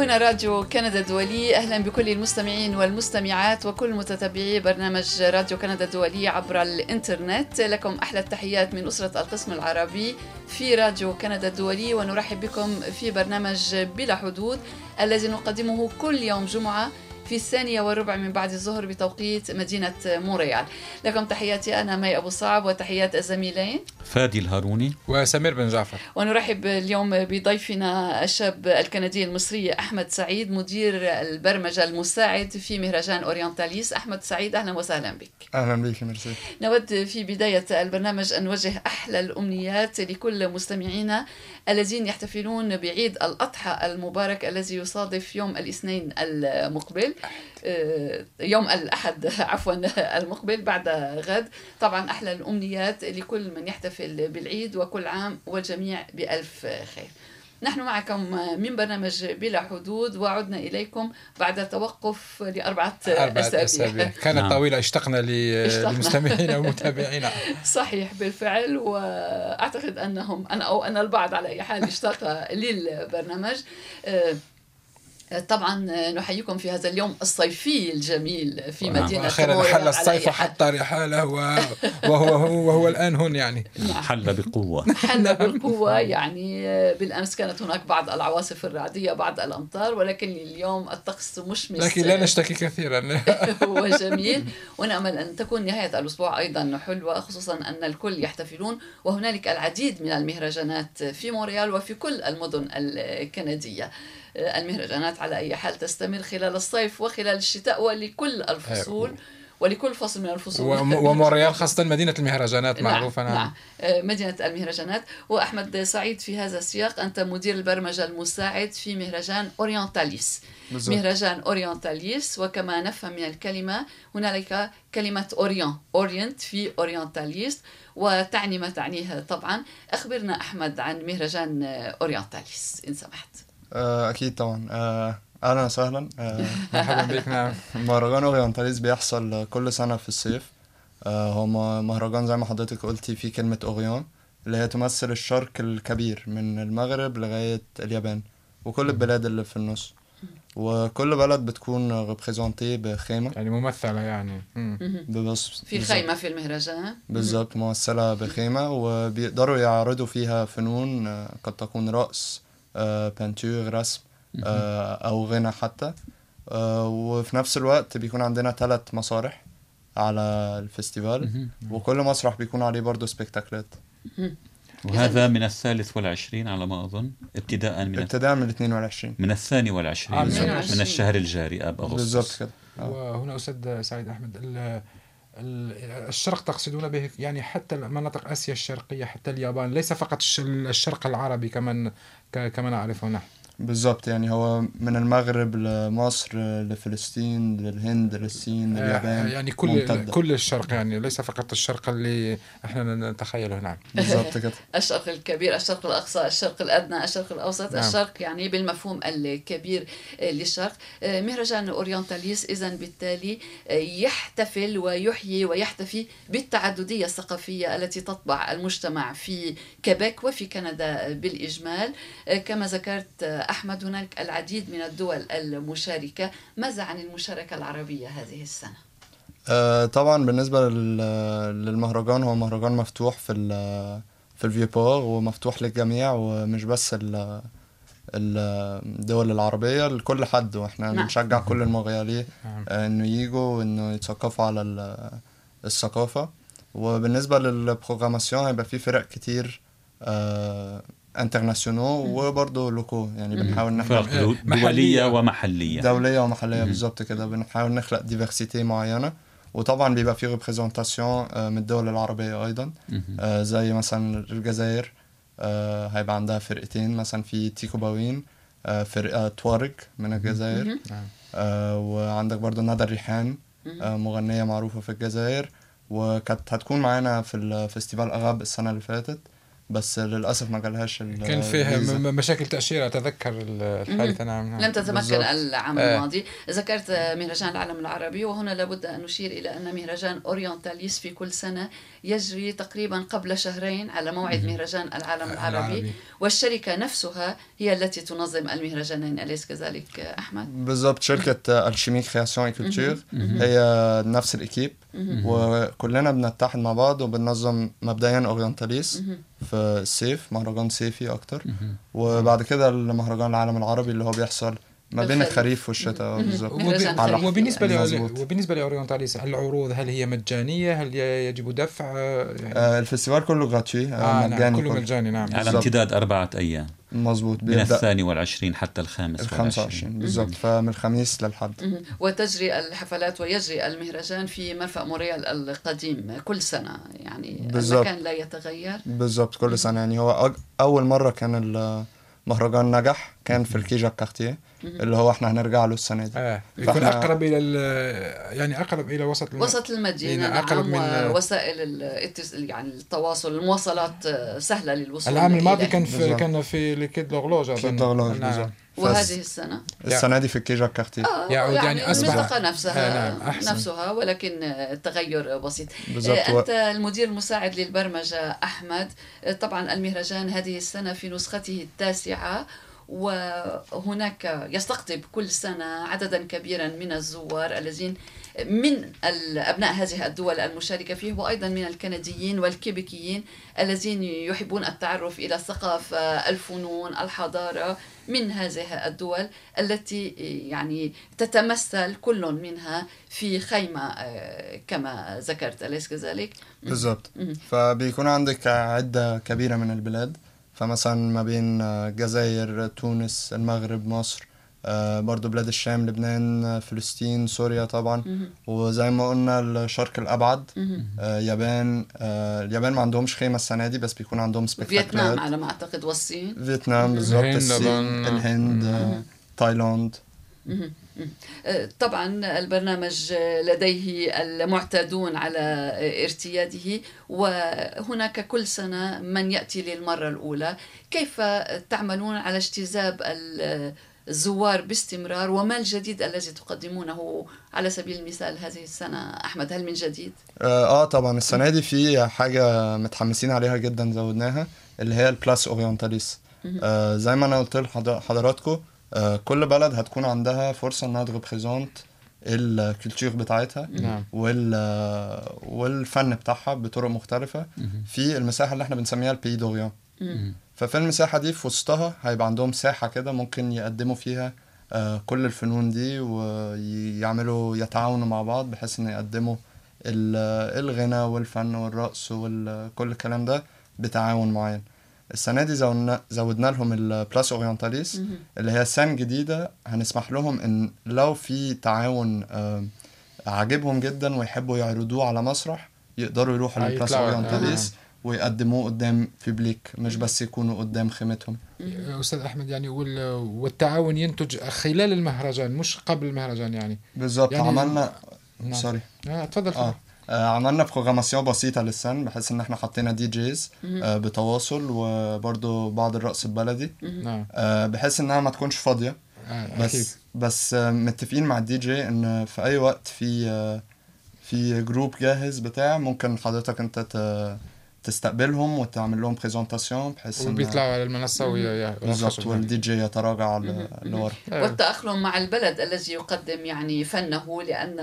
هنا راديو كندا الدولي. أهلا بكل المستمعين والمستمعات وكل متتبعي برنامج راديو كندا الدولي عبر الإنترنت. لكم أحلى التحيات من أسرة القسم العربي في راديو كندا الدولي ونرحب بكم في برنامج بلا حدود الذي نقدمه كل يوم جمعة في الثانية والربع من بعد الظهر بتوقيت مدينة مونريال لكم تحياتي أنا مي أبو صعب وتحيات الزميلين فادي الهاروني. وسمير بن جعفر. ونرحب اليوم بضيفنا الشاب الكندي المصري أحمد سعيد مدير البرمجة المساعد في مهرجان أورينتاليس. أحمد سعيد أهلا وسهلا بك. أهلا بك ميرسي نود في بداية البرنامج أن نوجه أحلى الأمنيات لكل مستمعينا الذين يحتفلون بعيد الأضحى المبارك الذي يصادف يوم الاثنين المقبل. يوم الأحد عفوا المقبل بعد غد. طبعا أحلى الأمنيات لكل من يحتفل بالعيد وكل عام والجميع بألف خير. نحن معكم من برنامج بلا حدود وعدنا إليكم بعد توقف لأربعة أسابيع, أسابيع. كانت نعم. طويلة اشتقنا للمستمعين ومتابعينا صحيح بالفعل. وأعتقد أنهم أنا أو أن البعض على أي حال اشتاق للبرنامج. آه، طبعا نحييكم في هذا اليوم الصيفي الجميل في نعم. مدينة أخيرا حل الصيف وحط رحاله وهو هو وهو الآن هون يعني. نعم. حل بقوة. حل بقوة. يعني بالأمس كانت هناك بعض العواصف الرعدية بعض الأمطار ولكن اليوم الطقس مشمس. لكن لا نشتكي كثيرا. هو جميل. ونأمل أن تكون نهاية الأسبوع أيضا حلوة خصوصا أن الكل يحتفلون وهنالك العديد من المهرجانات في مونريال وفي كل المدن الكندية. المهرجانات على أي حال تستمر خلال الصيف وخلال الشتاء ولكل الفصول ولكل فصل من الفصول. ومونريال خاصة مدينة المهرجانات نعم، معروفة نعم, نعم. آه، مدينة المهرجانات. وأحمد سعيد في هذا السياق أنت مدير البرمجة المساعد في مهرجان أورينتاليس. بالزبط. مهرجان أورينتاليس وكما نفهم من الكلمة هنالك كلمة Orient Orient في أورينتاليس وتعني ما تعنيه طبعا. أخبرنا أحمد عن مهرجان أورينتاليس إن سمحت. آه، أكيد طبعا. آه، أهلا وسهلا. آه، مرحبا بك نعم. مهرجان اورينتاليز بيحصل كل سنة في الصيف. هو مهرجان زي ما حضرتك قلتي فيه كلمة Orient اللي هي تمثل الشرق الكبير من المغرب لغاية اليابان وكل البلاد اللي في النص. وكل بلد بتكون représenté بخيمة. يعني ممثلة يعني. ببص في خيمة في المهرجان. بالظبط ممثلة بخيمة وبيقدروا يعرضوا فيها فنون قد تكون رقص peinture رسم أو غنى حتى. وفي نفس الوقت بيكون عندنا ثلاث مسارح على ال festival. وكل مسرح بيكون عليه برضه spectacle ات. وهذا من الثالث والعشرين على ما أظن ابتداء من ابتداء من الاثنين والعشرين. من الثاني والعشرين آه من, من الشهر الجاري أب أغسطس. بالضبط كده. وهنا أستاذ سعيد أحمد الشرق تقصدون به يعني حتى مناطق آسيا الشرقية حتى اليابان ليس فقط الشرق العربي كما كما نعرفه نحن بالظبط يعني هو من المغرب لمصر لفلسطين للهند للصين آه، لليابان يعني كل ممتدة. كل الشرق يعني ليس فقط الشرق اللي إحنا نتخيله نعم بالظبط كده الشرق الكبير الشرق الأقصى الشرق الأدنى الشرق الأوسط نعم. الشرق يعني بالمفهوم الكبير للشرق آه، مهرجان أورينتاليس اذا بالتالي آه، يحتفل ويحيي ويحتفي بالتعددية الثقافية التي تطبع المجتمع في كيبيك وفي كندا بالإجمال كما ذكرت أحمد هناك العديد من الدول المشاركة ماذا عن المشاركة العربية هذه السنة؟ آه طبعا بالنسبة للمهرجان هو مهرجان مفتوح في في الفيبور ومفتوح للجميع ومش بس الدول العربية لكل حد وإحنا نعم. بنشجع كل المغيالين نعم. آه إنه يجوا وإنه يتثقفوا على الثقافة وبالنسبة لل programmation هيبقى في فرق كتير آه international وبرضه locaux يعني بنحاول نخلق دولية ومحلية. دولية ومحلية بالظبط كده. بنحاول نخلق diversité معينة. وطبعا بيبقى في représentation آه، من الدول العربية أيضا. آه، زي مثلا الجزائر آه، هيبقى عندها فرقتين. مثلا في تيكو باوين فرقة توارق من الجزائر. نعم. وعندك برضه ندى الريحان مغنية معروفة في الجزائر. وكانت هتكون معانا في الفستيفال أغاب السنة اللي فاتت. بس للأسف ما جالهاش ال- كان فيها مشاكل تأشيرة أتذكر ال- الحادثه نعم. لم تتمكن. العام آه. الماضي. ذكرت مهرجان العالم العربي وهنا لابد أن نشير إلى أن مهرجان أورينتاليس في كل سنة يجري تقريبا قبل شهرين على موعد مهرجان العالم العربي. العربي. والشركة نفسها هي التي تنظم المهرجانين أليس كذلك أحمد؟ بالضبط. شركة Alchimies Créations Cultures هي نفس ال équipe. وكلنا بنتحد مع بعض وبننظم مبدئيا Orientalys في الصيف مهرجان صيفي أكتر. وبعد كده المهرجان العالم العربي اللي هو بيحصل ما بين. الخريف والشتاء. آه، بالظبط. وبالنسبة ل... مظبوط. وبالنسبه ل Orientalys العروض هل هي مجانية؟ هل يجب دفع؟ آه، يعني آه، ال festival كله gratuit آه نعم مجاني كله كله. مجاني نعم. على. امتداد أربعة أيام. مظبوط من الثاني والعشرين حتى الخامس ال 25 بالظبط فمن الخميس للحد. وتجري الحفلات ويجري المهرجان في مرفأ موريال القديم كل سنة يعني بالضبط. المكان لا يتغير. بالظبط كل سنة يعني. هو. أول مرة كان المهرجان نجح كان في الكيجا كارتيه اللي هو إحنا هنرجع له السنة دي آه. يكون أقرب إلى ال- يعني أقرب إلى وسط الم... وسط المدينة إيه، أقرب نعم من- ووسائل الاتص... يعني التواصل المواصلات آه، سهلة للوصول العام الماضي. كان في بالضبط. كان في le Quai de l'Horloge أظن Quai de l'Horloge نعم. بالظبط وهذه السنة السنة دي في ال Quai Jacques-Cartier آه يعود يعني أصبح- المنطقة نفسها آه، نعم، أحسن. نفسها ولكن التغير بسيط بالضبط آه، و- أنت المدير المساعد للبرمجة أحمد آه، طبعا المهرجان هذه السنة في نسخته التاسعة وهناك يستقطب كل سنة عددا كبيرا من الزوار الذين من أبناء هذه الدول المشاركة فيه وأيضا من الكنديين والكيبيكيين الذين يحبون التعرف إلى الثقافة الفنون الحضارة من هذه الدول التي يعني تتمثل كل منها في خيمة آه، كما ذكرت أليس كذلك؟ بالظبط مهم. فبيكون عندك عدة كبيرة من البلاد فمثلا ما بين آه، الجزائر تونس المغرب مصر آه، برضو بلاد الشام لبنان آه، فلسطين سوريا طبعا. وزي ما قلنا الشرق. آه، يابان اليابان ما عندهمش خيمة السنة دي بس بيكون عندهم فيتنام spectacle ات على ما أعتقد والصين فيتنام بالظبط الهند الصين. الهند تايلاند طبعا البرنامج لديه المعتادون على ارتياده وهناك كل سنة من يأتي للمرة الأولى. كيف تعملون على اجتذاب ال- الزوار باستمرار؟ وما الجديد الذي تقدمونه على سبيل المثال هذه السنة؟ أحمد هل من جديد؟ أه آه، طبعا. السنة دي في حاجة متحمسين عليها جدا زودناها اللي هي ال Place Orientalys. آه زي ما أنا قلت لحضراتكم كل بلد هتكون عندها فرصة إنها ت représente ال culture بتاعتها نعم. وال والفن بتاعها بطرق مختلفة. في المساحة اللي إحنا بنسميها ال Pays d'Orient. ففي المساحة دي في وسطها هيبقى عندهم ساحة كده ممكن يقدموا فيها آه، كل الفنون دي ويعملوا يتعاونوا مع بعض بحيث إن يقدموا ال- الغنى والفن والرقص وكل الكلام ده بتعاون معين. السنة دي زودنا, زودنا لهم ال Place Orientalys. اللي هي سنة جديدة. هنسمح لهم إن لو في تعاون آه، عاجبهم جدا ويحبوا يعرضوه على مسرح يقدروا يروحوا لل Place Orientalys ويقدموه قدام public مش بس يكونوا قدام خيمتهم. أستاذ أحمد يعني وال... والتعاون ينتج خلال المهرجان مش قبل المهرجان يعني. بالظبط يعني- عملنا نعم. sorry آه تفضل. آه آه، عملنا programmation بسيطة لل scène بحيث إن إحنا حطينا DJs آه بتواصل وبرضو بعض الرقص البلدي. نعم. آه بحيث إنها ما تكونش فاضية. آه. بس بس آه متفقين مع الدي جي إن في أي وقت في آه في groupe جاهز بتاع ممكن حضرتك أنت ت- تستقبلهم وتعمل لهم présentation بحيث وبيطلعوا على المنصة ويا بالظبط والدي جي يتراجع ل- لورا والتأقلم مع البلد الذي يقدم يعني فنه لأن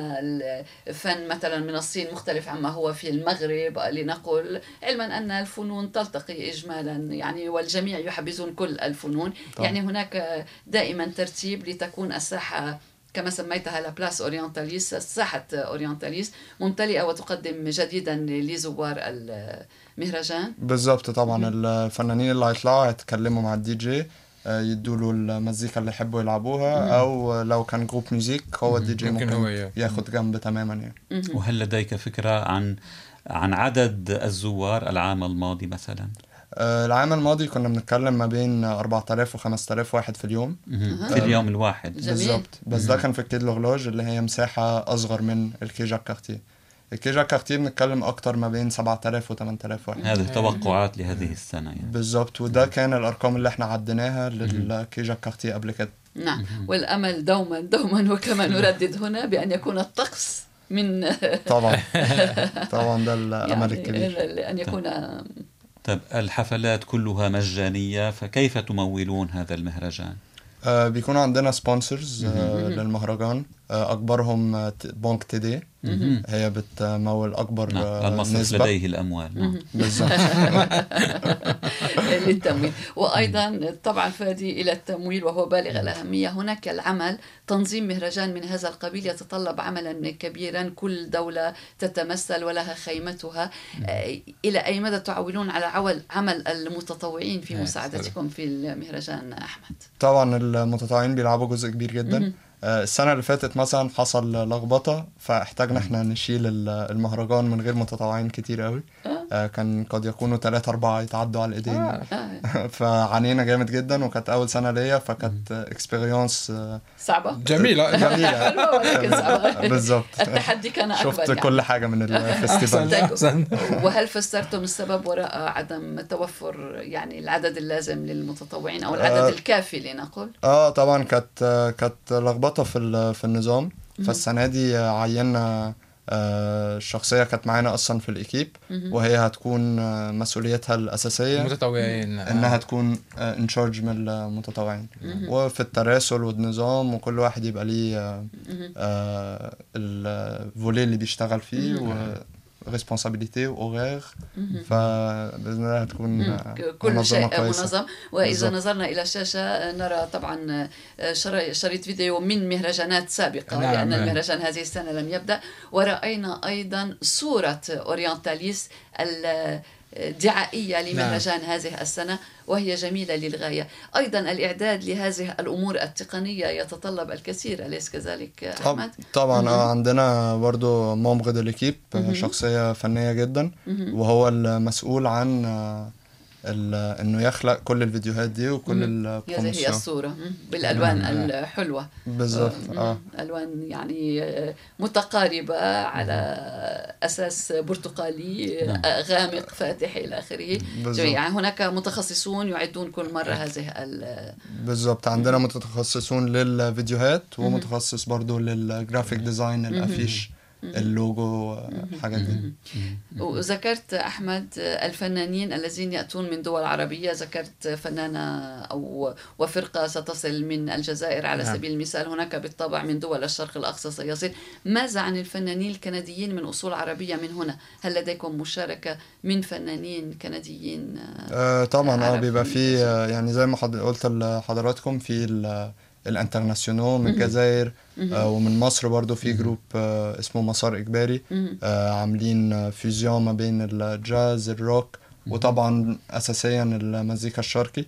الفن مثلا من الصين مختلف عما هو في المغرب لنقل علما أن الفنون تلتقي إجمالا يعني والجميع يحبذون كل الفنون. طبعا. يعني هناك دائما ترتيب لتكون الساحة كما سميتها la Place Orientalys ساحة Orientalys ممتلئة وتقدم جديدا لزوار المهرجان. بالظبط طبعا الفنانين اللي هيطلعوا هيتكلموا مع الدي جي يدوا له المزيكا اللي يحبوا يلعبوها أو لو كان groupe musique هو الدي جي ممكن ممكن, ياخد جنب تماما يعني. وهل لديك فكرة عن عن عدد الزوار العام الماضي مثلا؟ آه، العام الماضي كنا بنتكلم ما بين 4000 و 5000 واحد في اليوم. في اليوم الواحد. بالظبط. بس ده كان في ال Quai de l'Horloge اللي هي مساحة أصغر من ال Quai Jacques-Cartier ال Quai Jacques-Cartier بنتكلم أكتر ما بين 7000 و 8000 واحد. هذه توقعات لهذه السنة يعني. بالظبط. وده كان الأرقام اللي إحنا عديناها لل Quai Jacques-Cartier قبل كده. نعم. والأمل دوما دوما وكما نردد هنا بأن يكون الطقس من طبعا. طبعا ده الأمل يعني الكبير. أن يكون طيب الحفلات كلها مجانية فكيف تمولون هذا المهرجان؟ آه بيكون عندنا sponsors آه للمهرجان أكبرهم آه، بنك تي دي هي بتمول أكبر نعم آه المصرف نسبة. لديه الأموال. نعم. بالظبط للتمويل. وأيضا طبعا فادي إلى التمويل وهو بالغ الأهمية هناك العمل تنظيم مهرجان من هذا القبيل يتطلب عملا كبيرا كل دولة تتمثل ولها خيمتها. آه، إلى أي مدى تعولون على عول عمل المتطوعين في آه، مساعدتكم في المهرجان أحمد؟ طبعا المتطوعين بيلعبوا جزء كبير جدا. آه، السنة اللي فاتت مثلا حصل لخبطة فاحتاجنا إحنا نشيل ال- المهرجان من غير متطوعين كتير قوي. آه، كان قد يكونوا ثلاثة أربعة يتعدوا على الإيدين. آه. آه، فعانينا جامد جدا وكانت أول سنة ليا فكانت expérience صعبة. جميلة. جميلة. حلوة ولكن صعبة. بالظبط. التحدي كان أكبر شفت يعني. كل حاجة من ال festival أحسن وهل فسرتم السبب وراء عدم توفر يعني العدد اللازم للمتطوعين أو العدد آه. الكافي لنقل؟ آه طبعا كانت كانت لخبطة في ال- في النظام. فالسنة دي عينا آه، شخصيه كانت معانا أصلا في ال équipe وهي هتكون آه، مسؤوليتها الأساسية متطوعين إنها تكون en charge من المتطوعين. وفي التراسل والنظام وكل واحد يبقى ليه آه، آه، ال volet اللي بيشتغل فيه و responsabilité و horaire فباذن الله هتكون آه، كل منظمة شيء كويسة. منظم واذا. نظرنا إلى الشاشه نرى طبعا شر- شريط فيديو من مهرجانات سابقه نعم. لأن المهرجان هذه السنة لم يبدا وراينا أيضا صوره اورينتاليس الدعائيه لمهرجان هذه السنة وهي جميلة للغاية. أيضا الإعداد لهذه الأمور التقنية يتطلب الكثير أليس كذلك طب أحمد؟ طبعا آه عندنا برضو membre de l'équipe شخصية فنية جدا وهو المسؤول عن آه، إنه يخلق كل الفيديوهات دي وكل هذه هي. بالألوان الحلوة بالظبط مم. آه. ألوان يعني آه، متقاربة على أساس برتقالي نعم. آه، غامق فاتح آخره. بالظبط. يعني هناك متخصصون يعدون كل مرة هذه ال- بالظبط. عندنا متخصصون للفيديوهات ومتخصص برضو لل graphic design الأفيش. اللوجو حاجات دي. وذكرت أحمد آه، الفنانين الذين يأتون من دول عربية. ذكرت فنانة أو وفرقة ستصل من الجزائر على نعم. سبيل المثال. هناك بالطبع من دول الشرق الأقصى سيصل. ماذا عن الفنانين الكنديين من أصول عربية من هنا؟ هل لديكم مشاركة من فنانين كنديين؟ آه، طبعا آه بيبقى في آه، يعني زي ما قلت لحضراتكم في ال- ال international من الجزائر ومن مصر برضو في group آه اسمه مسار إجباري. آه عاملين آه، fusion ما بين الجاز الروك وطبعا اساسيا المزيكا الشرقي.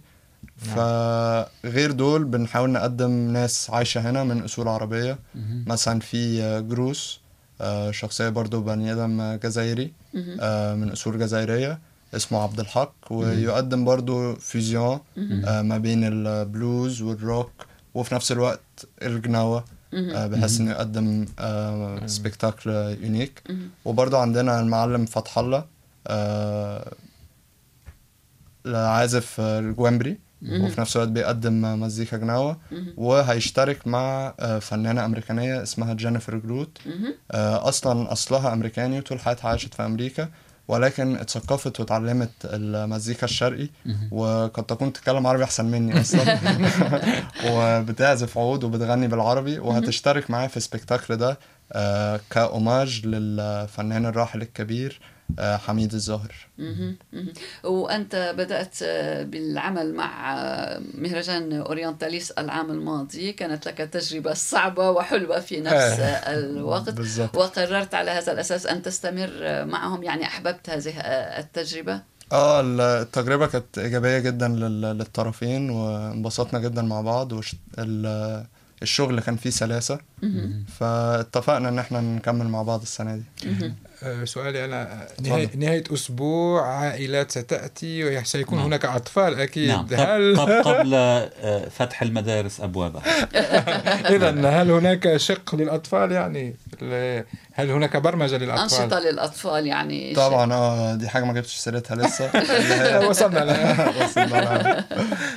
فغير دول بنحاول نقدم ناس عايشة هنا من أصول عربية. مثلا في آه، جروس آه، شخصية برضو بني آدم جزائري آه، من أصول جزائرية اسمه عبد الحق. ويقدم برضو fusion آه، ما بين البلوز والروك وفي نفس الوقت الجناوة. آه، بحيث إنه يقدم آه، spectacle unique وبرضو عندنا المعلم فتح الله آه، عازف الجوامبري. وفي نفس الوقت بيقدم مزيكا جناوة. وهيشترك مع آه، فنانة أمريكانية اسمها جينيفر جلوت آه، أصلا أصلها أمريكاني وطول حياتها عاشت في أمريكا. ولكن اتثقفت وتعلمت المزيكا الشرقي وقد تكون تتكلم عربي أحسن مني أصلا. وبتعزف عود وبتغني بالعربي وهتشترك معايا في السبيكتاكل ده. كأوماج للفنان الراحل الكبير آه، حميد الزاهر. مهم. وأنت بدأت آه، بالعمل مع آه، مهرجان أورينتاليس العام الماضي كانت لك تجربة صعبة وحلوة في نفس آه. آه، الوقت بالظبط. وقررت على هذا الأساس أن تستمر آه، معهم يعني أحببت هذه آه، التجربة آه التجربة كانت إيجابية جدا لل- للطرفين وانبسطنا جدا مع بعض والشغل كان فيه سلاسة. فاتفقنا إن إحنا نكمل مع بعض السنة دي. سؤالي أنا نهاية, نهاية أسبوع عائلات ستأتي وسيكون نعم. هناك أطفال أكيد. نعم هل؟ قب- قبل آه، فتح المدارس أبوابها. إذا هل هناك شق للأطفال يعني؟ هل هناك برمجة للأطفال؟ أنشطة للأطفال يعني طبعا آه دي حاجة ما جبتش سيرتها لسه. اللي هي وصلنا لها. وصلنا لها.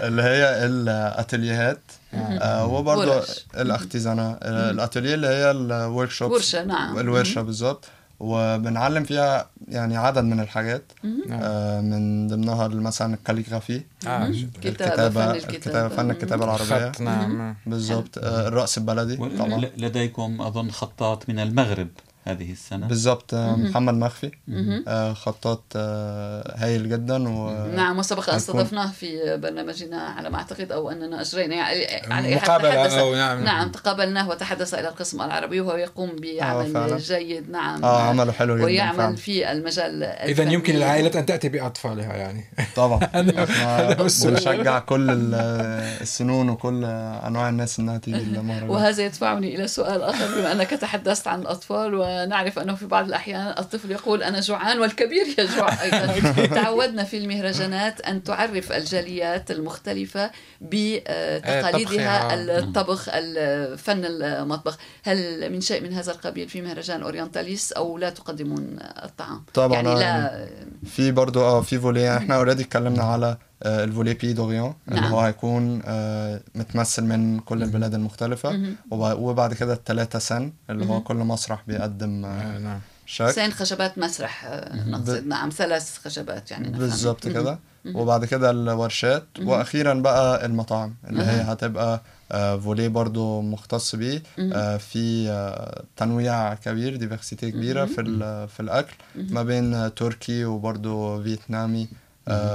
اللي هي الأتيليهات آه وبرضه آه، الأتيليه اللي هي ال workshop ورشة نعم. الورشة بالظبط. وبنعلم فيها يعني عدد من الحاجات آه من ضمنها مثلا ال calligraphie آه، كتابة فن الكتابة الكتابة الكتابة فن الكتابة العربية. خط نعم بالظبط. آه الرقص البلدي طبعا. لديكم أظن خطاط من المغرب. هذه السنة. بالظبط آه محمد مخفي. آه خطاط آه هايل جدا و نعم وسبق أن استضفناه في برنامجنا على ما أعتقد أو أننا أجرينا. يعني على مقابلة أو نعم. نعم تقابلناه وتحدث إلى القسم العربي وهو يقوم بعمل. جيد. نعم. آه عمله حلو جدا ويعمل فعلا. في المجال إذا. يمكن للعائلة أن تأتي بأطفالها يعني. طبعا. بنشجع كل ال- السنون وكل أنواع الناس إنها تيجي وهذا يدفعني إلى سؤال آخر بما أنك تحدثت عن الأطفال ونعرف أنه في بعض الأحيان الطفل يقول أنا جوعان والكبير يجوع أيضا. تعودنا في المهرجانات أن تعرف الجاليات المختلفة بتقاليدها. الطبخ فن المطبخ. هل من شيء من هذا القبيل في مهرجان أورينتاليس أو لا تقدمون الطعام؟ طبعاً، يعني لا. في برضو آه في volet. يعني إحنا already اتكلمنا على ال volet pays d'Orient اللي نعم. هو هيكون آه، متمثل من كل البلاد المختلفة. وبعد كده التلاتة scènes اللي هو كل مسرح بيقدم آه، آه، نعم. شكل. scène خشبات مسرح آه، نقصد. نعم ثلاث خشبات يعني. بالظبط. كده. وبعد كده الورشات. وأخيرا بقى المطاعم اللي هي هتبقى آه، volet برضو مختص بيه. آه، في آه، تنويع كبير diversité كبيرة في ال- في الأكل. ما بين آه، تركي وبرضو فيتنامي. آه،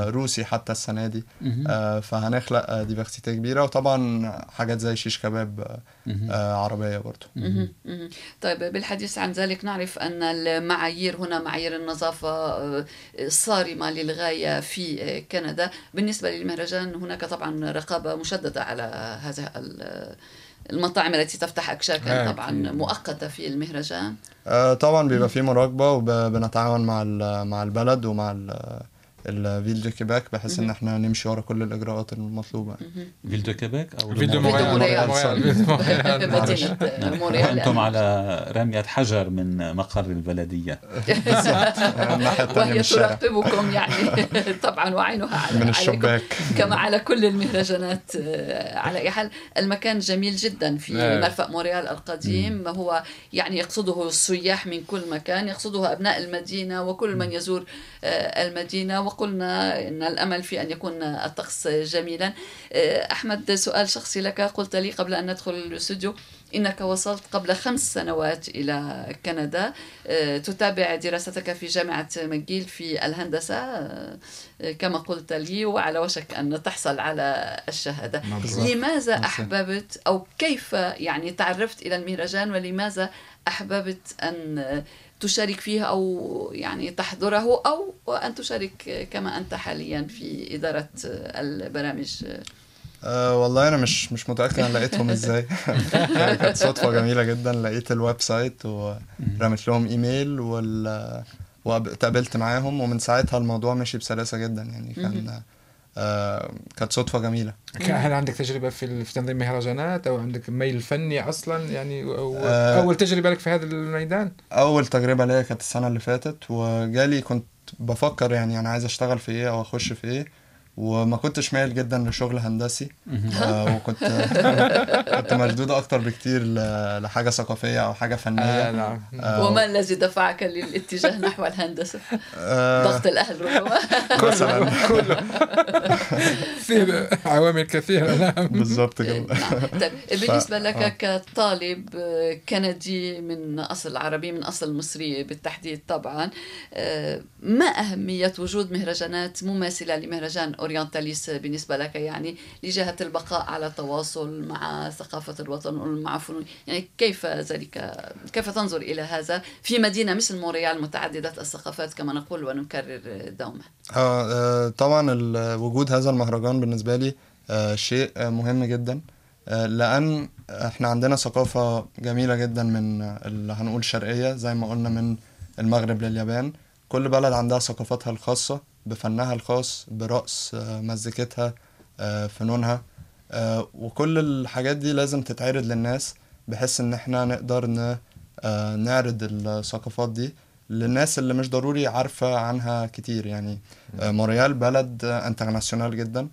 روسي حتى السنة دي. آه، فهنخلق آه، ديفرسيتي كبيرة وطبعا حاجات زي شيش كباب آه، آه، عربية برضو. طيب بالحديث عن ذلك نعرف أن المعايير هنا معايير النظافة آه، صارمة للغاية في آه، كندا. بالنسبة للمهرجان هناك طبعا رقابة مشددة على هذا ال- المطاعم التي تفتح أكشاكا آه، طبعا. مؤقتة في المهرجان. آه، طبعا بيبقى في مراقبة وبنتعاون مع ال- مع البلد ومع ال ville de Québec بحيث إن إحنا نمشي ورا كل الإجراءات المطلوبة. يعني. ville de Québec أو ville de Montréal. موريال. وأنتم على رمية حجر من مقر من وهي تراقبكم يعني طبعا وعينها على من. الشباك. كما على كل المهرجانات آه، على أي حال. المكان جميل جدا في نعم. مرفأ موريال القديم. هو يعني يقصده السياح من كل مكان يقصده أبناء المدينة وكل من يزور آه، المدينة. وقلنا إن الأمل في أن يكون الطقس جميلا. آه، أحمد سؤال شخصي لك. قلت لي قبل أن ندخل الاستوديو إنك وصلت قبل خمس سنوات إلى كندا. آه، تتابع دراستك في جامعة ماجيل في الهندسة؟ آه، كما قلت لي وعلى وشك أن تحصل على الشهادة. مبروك. لماذا ميرسي. أحببت أو كيف يعني تعرفت إلى المهرجان؟ ولماذا أحببت أن تشارك فيه أو يعني تحضره أو أن تشارك كما أنت حاليا في إدارة البرامج. أه والله أنا مش مش متأكد أنا لقيتهم إزاي. يعني كانت صدفة جميلة جدا. لقيت ال website ورميت لهم إيميل وال واتقابلت معاهم ومن ساعتها الموضوع مشي بسلاسة جدا. يعني كان آه كانت صدفة جميلة هل عندك تجربة في تنظيم مهرجانات أو عندك ميل فني أصلا يعني أو آه. أول تجربة لك في هذا الميدان؟ أول تجربة ليا كانت السنة اللي فاتت وجالي كنت بفكر يعني أنا عايز أشتغل في إيه أو أخش في إيه وما كنتش مايل جدا لشغل هندسي. آه وكنت كنت مشدود أكتر بكتير ل- لحاجة ثقافية أو حاجة فنية. آه نعم. آه، وما الذي دفعك للاتجاه نحو الهندسة؟ آه ضغط الأهل ربما مثلا. في عوامل كثيرة نعم. بالظبط كده. نعم. طيب بالنسبة لك آه. كطالب كندي من أصل عربي من أصل مصري بالتحديد طبعا آه، ما أهمية وجود مهرجانات مماثلة لمهرجان أورينتاليس بالنسبة لك يعني لجهة البقاء على تواصل مع ثقافة الوطن ومع فنون؟ يعني كيف ذلك؟ كيف تنظر إلى هذا في مدينة مثل مونريال متعددة الثقافات كما نقول ونكرر دوما؟ آه آه، طبعا وجود هذا المهرجان بالنسبة لي آه شيء مهم جدا. آه لأن إحنا عندنا ثقافة جميلة جدا من اللي هنقول شرقية زي ما قلنا من المغرب لليابان. كل بلد عندها ثقافتها الخاصة. بفنها الخاص برقص آه، مزيكتها آه، فنونها آه، وكل الحاجات دي لازم تتعرض للناس بحيث إن إحنا نقدر نعرض الثقافات دي للناس اللي مش ضروري عارفة عنها كتير. يعني مونريال بلد international جدا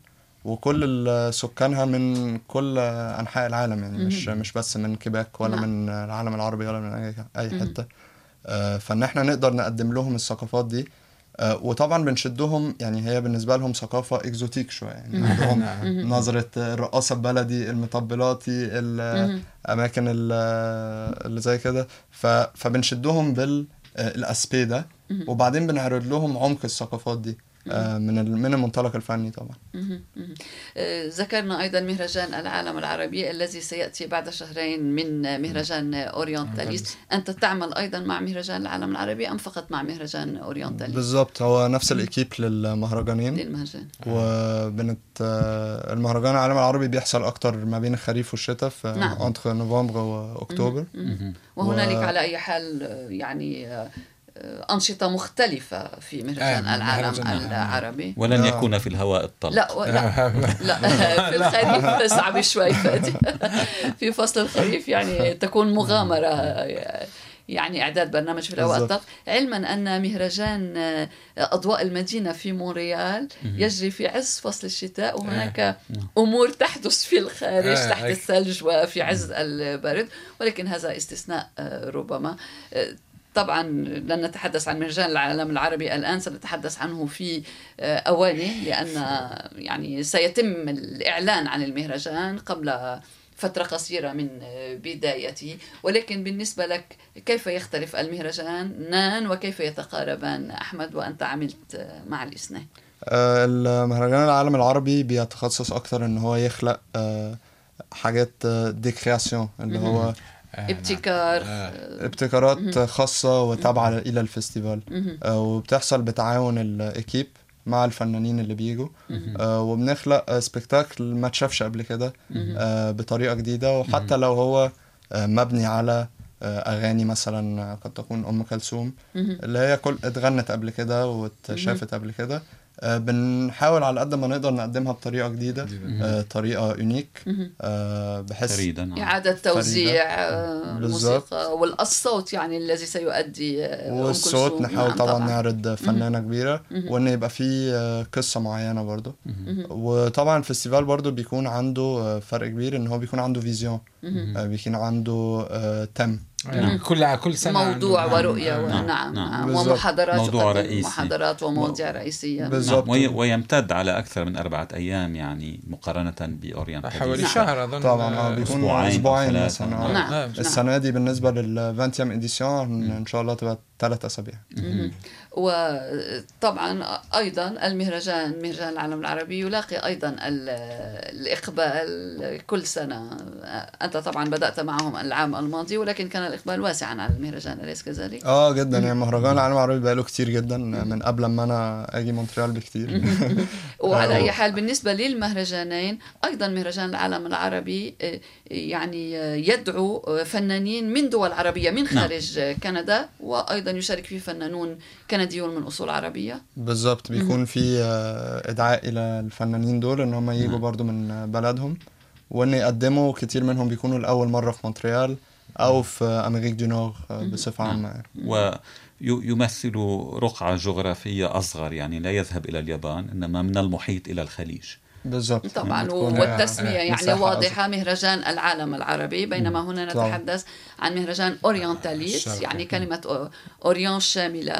وكل سكانها من كل أنحاء العالم. يعني مش مش بس من كيباك ولا. من العالم العربي ولا من. حتة. آه، فإن إحنا نقدر نقدم لهم الثقافات دي وطبعا بنشدهم يعني هي بالنسبة لهم ثقافة exotique شوية. يعني عندهم. نظرة الرقاصة البلدي المطبلاتي مهم. الأماكن ال- اللي زي كده. فبنشدهم بالأسبي ده. وبعدين بنعرض لهم عمق الثقافات دي. آه، من ال- من المنطلق الفني طبعا. آه، ذكرنا أيضا مهرجان العالم العربي الذي سيأتي بعد شهرين من مهرجان أورينتاليس أنت تعمل أيضا مع مهرجان العالم العربي أم فقط مع مهرجان أورينتاليس بالظبط هو نفس الإكيب للمهرجانين. للمهرجان. وبنت آه، المهرجان العالم العربي بيحصل أكتر ما بين الخريف والشتاء في نعم. نوفمبر وأكتوبر وهنالك و- على أي حال آه، يعني آه، آه، أنشطة مختلفة في مهرجان آه، العالم مهرجان- العربي. ولن لا. يكون في الهواء الطلق. لا و- لا. لا في الخريف صعب شوي. فادي في فصل الخريف يعني تكون مغامرة يعني إعداد برنامج في الهواء. الطلق. علما أن مهرجان آه، أضواء المدينة في مونريال يجري في عز فصل الشتاء وهناك أمور تحدث في الخارج آه، تحت. الثلج وفي عز البرد. ولكن هذا استثناء آه، ربما. آه، طبعا لن نتحدث عن مهرجان العالم العربي الآن سنتحدث عنه في آه، اوانه لأن يعني سيتم الإعلان عن المهرجان قبل فترة قصيرة من آه، بدايته. ولكن بالنسبة لك كيف يختلف المهرجانان وكيف يتقاربان أحمد وأنت عملت آه، مع الاثنين؟ آه، المهرجان العالم العربي بيتخصص أكتر إن هو يخلق آه، حاجات دي créations اللي هو ابتكار. ابتكارات خاصة وتابعة إلى ال festival. مهم. آه، وبتحصل بتعاون ال équipe مع الفنانين اللي بيجوا. آه، وبنخلق آه، spectacle ما اتشافش قبل كده آه، بطريقة جديدة. وحتى لو هو آه، مبني على آه، أغاني مثلا آه، قد تكون أم كلثوم. اللي هي كل اتغنت قبل كده واتشافت قبل كده. آه، بنحاول على قد ما نقدر نقدمها بطريقة جديدة آه، طريقة unique. آه، بحيث فريدا آه. إعادة توزيع آه، بالظبط. الموسيقى والصوت يعني الذي سيؤدي آه، والصوت. نحاول نعم طبعا نعرض فنانة كبيرة مهم. وإن يبقى في آه، قصة معينة برضو. وطبعا ال festival برضو بيكون عنده آه، فرق كبير إن هو بيكون عنده vision. آه، بيكون عنده آه، thème يعني كل كل سنة موضوع عنده- ورؤية نعم. ونعم نعم. نعم بالضبط. ومحاضرات موضوع رئيسي. محاضرات ومواضيع رئيسية بالضبط. نعم وي- ويمتد على أكثر من أربعة أيام يعني مقارنة بأورينتاليس حوالي نعم. شهر أظن طبعا آه بيكون أسبوعين ثلاثة. مثلا آه. نعم. نعم. السنة دي بالنسبة لل 20 اديسيون إن شاء الله تبقى ثلاث أسابيع. وطبعا أيضا المهرجان مهرجان العالم العربي يلاقي أيضا ال- الإقبال كل سنة. أنت طبعا بدأت معهم العام الماضي ولكن كان الإقبال واسعا على المهرجان أليس كذلك؟ آه جدا. يعني مهرجان العالم العربي بقاله كتير جدا من قبل ما أنا أجي مونتريال بكتير. وعلى أي حال بالنسبة للمهرجانين أيضا مهرجان العالم العربي آه، يعني آه، يدعو آه، فنانين من دول عربية من خارج آه، كندا وأيضا يشارك فيه فنانون كنديون من أصول عربية. بالظبط بيكون في آه، إدعاء إلى الفنانين دول إن هم يجوا برضو من بلدهم وإن يقدموا كتير منهم بيكونوا لاول مرة في مونتريال أو في Amérique du Nord آه، بصفة عامة. يعني. ويمثل رقعة جغرافية أصغر يعني لا يذهب إلى اليابان إنما من المحيط إلى الخليج. بالظبط طبعا والتسمية يعني مساحة واضحه مهرجان العالم العربي بينما هنا. نتحدث عن مهرجان Orientalys الشرقي. يعني كلمة Orient شاملة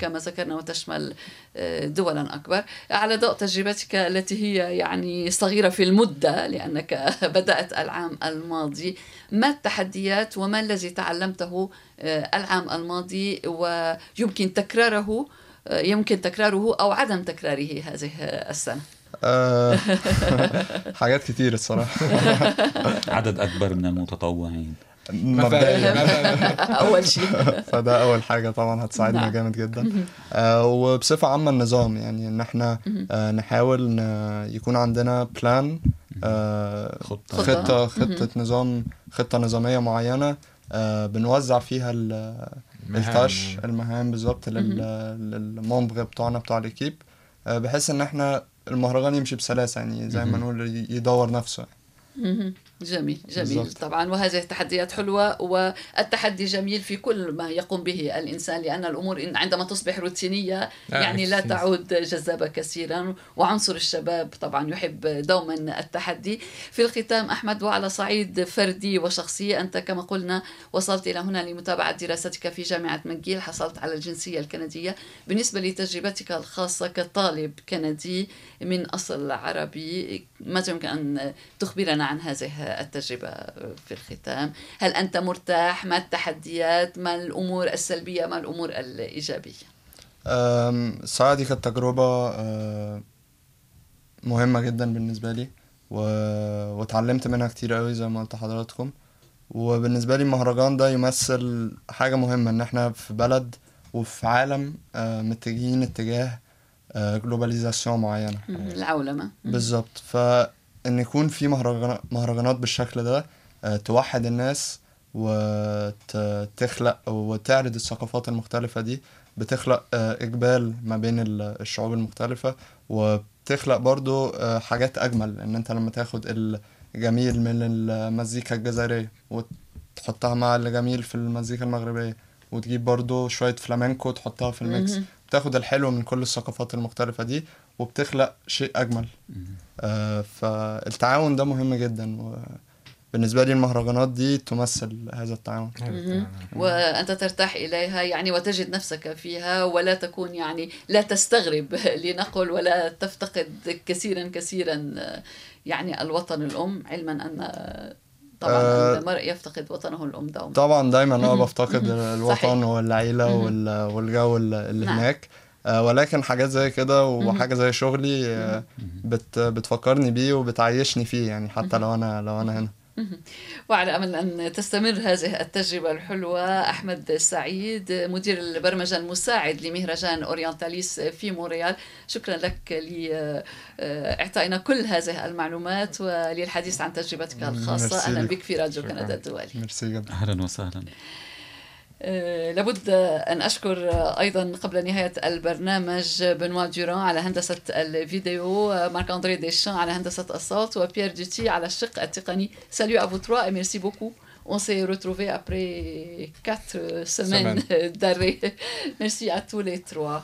كما ذكرنا وتشمل آه، دولا أكبر. على ضوء تجربتك التي هي يعني صغيرة في المدة لأنك بدأت العام الماضي ما التحديات وما الذي تعلمته آه، العام الماضي؟ ويمكن تكراره آه، يمكن تكراره أو عدم تكراره هذه السنة؟ آه، حاجات كتير الصراحة. عدد أكبر من المتطوعين. مبدئيا أول شيء. فده أول حاجة طبعا هتساعدنا نعم. جامد جدا. آه وبصفة عامة النظام يعني إن إحنا آه نحاول ن- يكون عندنا بلان آه خطة. خطة خطة. نظام خطة نظامية معينة آه بنوزع فيها ال- التاش المهام بالظبط لل- للمومبر بتوعنا بتوع الإكيب. آه بحيث إن إحنا المهرجان يمشي بسلاسة يعني زي ما نقول يدور نفسه. جميل جميل. بالزبط. طبعا وهذه التحديات حلوة والتحدي جميل في كل ما يقوم به الإنسان لأن الأمور عندما تصبح روتينية يعني لا تعود جذابة كثيرا. وعنصر الشباب طبعا يحب دوما التحدي. في الختام أحمد وعلى صعيد فردي وشخصي أنت كما قلنا وصلت إلى هنا لمتابعة دراستك في جامعة ماجيل. حصلت على الجنسية الكندية. بالنسبة لتجربتك الخاصة كطالب كندي من أصل عربي ماذا يمكن أن تخبرنا عن هذه التجربة في الختام. هل أنت مرتاح ما التحديات ما الأمور السلبية ما الأمور الإيجابية؟ صراحة دي كانت تجربة مهمة جدا بالنسبة لي و... واتعلمت منها كتير قوي زي ما قلت حضراتكم وبالنسبة لي المهرجان ده يمثل حاجة مهمة إن إحنا في بلد وفي عالم متجهين اتجاه جلوباليزاسيون معينة. العولمة. بالظبط. فان يكون في مهرجانات بالشكل ده توحد الناس وتخلق وتعرض الثقافات المختلفة دي. بتخلق إقبال ما بين الشعوب المختلفة وبتخلق برضو حاجات أجمل. إن أنت لما تاخد الجميل من المزيكا الجزائرية وتحطها مع الجميل في المزيكا المغربية وتجيب برضو شوية فلامنكو تحطها في الميكس. بتاخد الحلو من كل الثقافات المختلفة دي وبتخلق شيء أجمل. آه فالتعاون ده مهم جدا و بالنسبة لي المهرجانات دي تمثل هذا التعاون. وأنت ترتاح إليها يعني وتجد نفسك فيها ولا تكون يعني لا تستغرب لنقل ولا تفتقد كثيرا كثيرا يعني الوطن الأم علما أن طبعا آه المرء يفتقد وطنه الأم دوما. طبعا دايما أنا بفتقد الوطن والعيلة والجو اللي نعم. هناك. آه ولكن حاجات زي كده وحاجة زي شغلي آه بت بتفكرني بيه وبتعيشني فيه يعني حتى لو أنا لو أنا هنا. وعلى امل ان تستمر هذه التجربة الحلوة أحمد سعيد مدير البرمجة المساعد لمهرجان Orientalys في مونريال. شكرا لك لاعطائنا كل هذه المعلومات وللحديث عن تجربتك الخاصة. أهلا بك في راديو كندا الدولي. ميرسي جدا. أهلا وسهلا. لابد أن أشكر أيضا قبل نهاية البرنامج بنوا دوران على هندسة الفيديو مارك أندري ديشان على هندسة الصوت وبيير دوتي على الشق التقني. salut à vous trois merci beaucoup On s'est retrouvés après quatre semaines d'arrêt. Merci à tous les trois.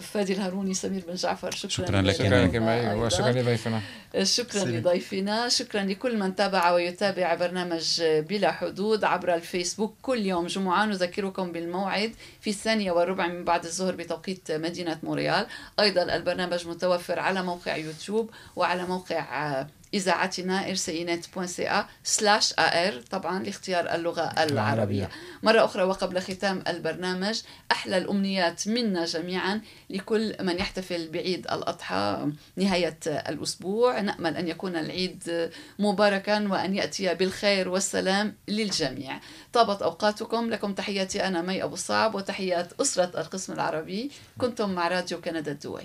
فادي الهاروني سمير بن جعفر شكرا شكرا لك شكرا لك وشكرا لضيفنا شكرا لضيفنا شكرا لكل من تابع ويتابع برنامج بلا حدود عبر الفيسبوك كل يوم جمعة نذكركم بالموعد في الثانية والربع من بعد الظهر بتوقيت مدينة موريال أيضا البرنامج متوفر على موقع يوتيوب وعلى موقع إذاعتنا rcinet.ca سلاش AR طبعا لاختيار اللغة العربية. مرة أخرى وقبل ختام البرنامج أحلى الأمنيات منا جميعا لكل من يحتفل بعيد الأضحى نهاية الأسبوع. نأمل أن يكون العيد مباركا وأن يأتي بالخير والسلام للجميع. طابت أوقاتكم. لكم تحياتي أنا مي أبو صعب وتحيات أسرة القسم العربي. كنتم مع راديو كندا الدولي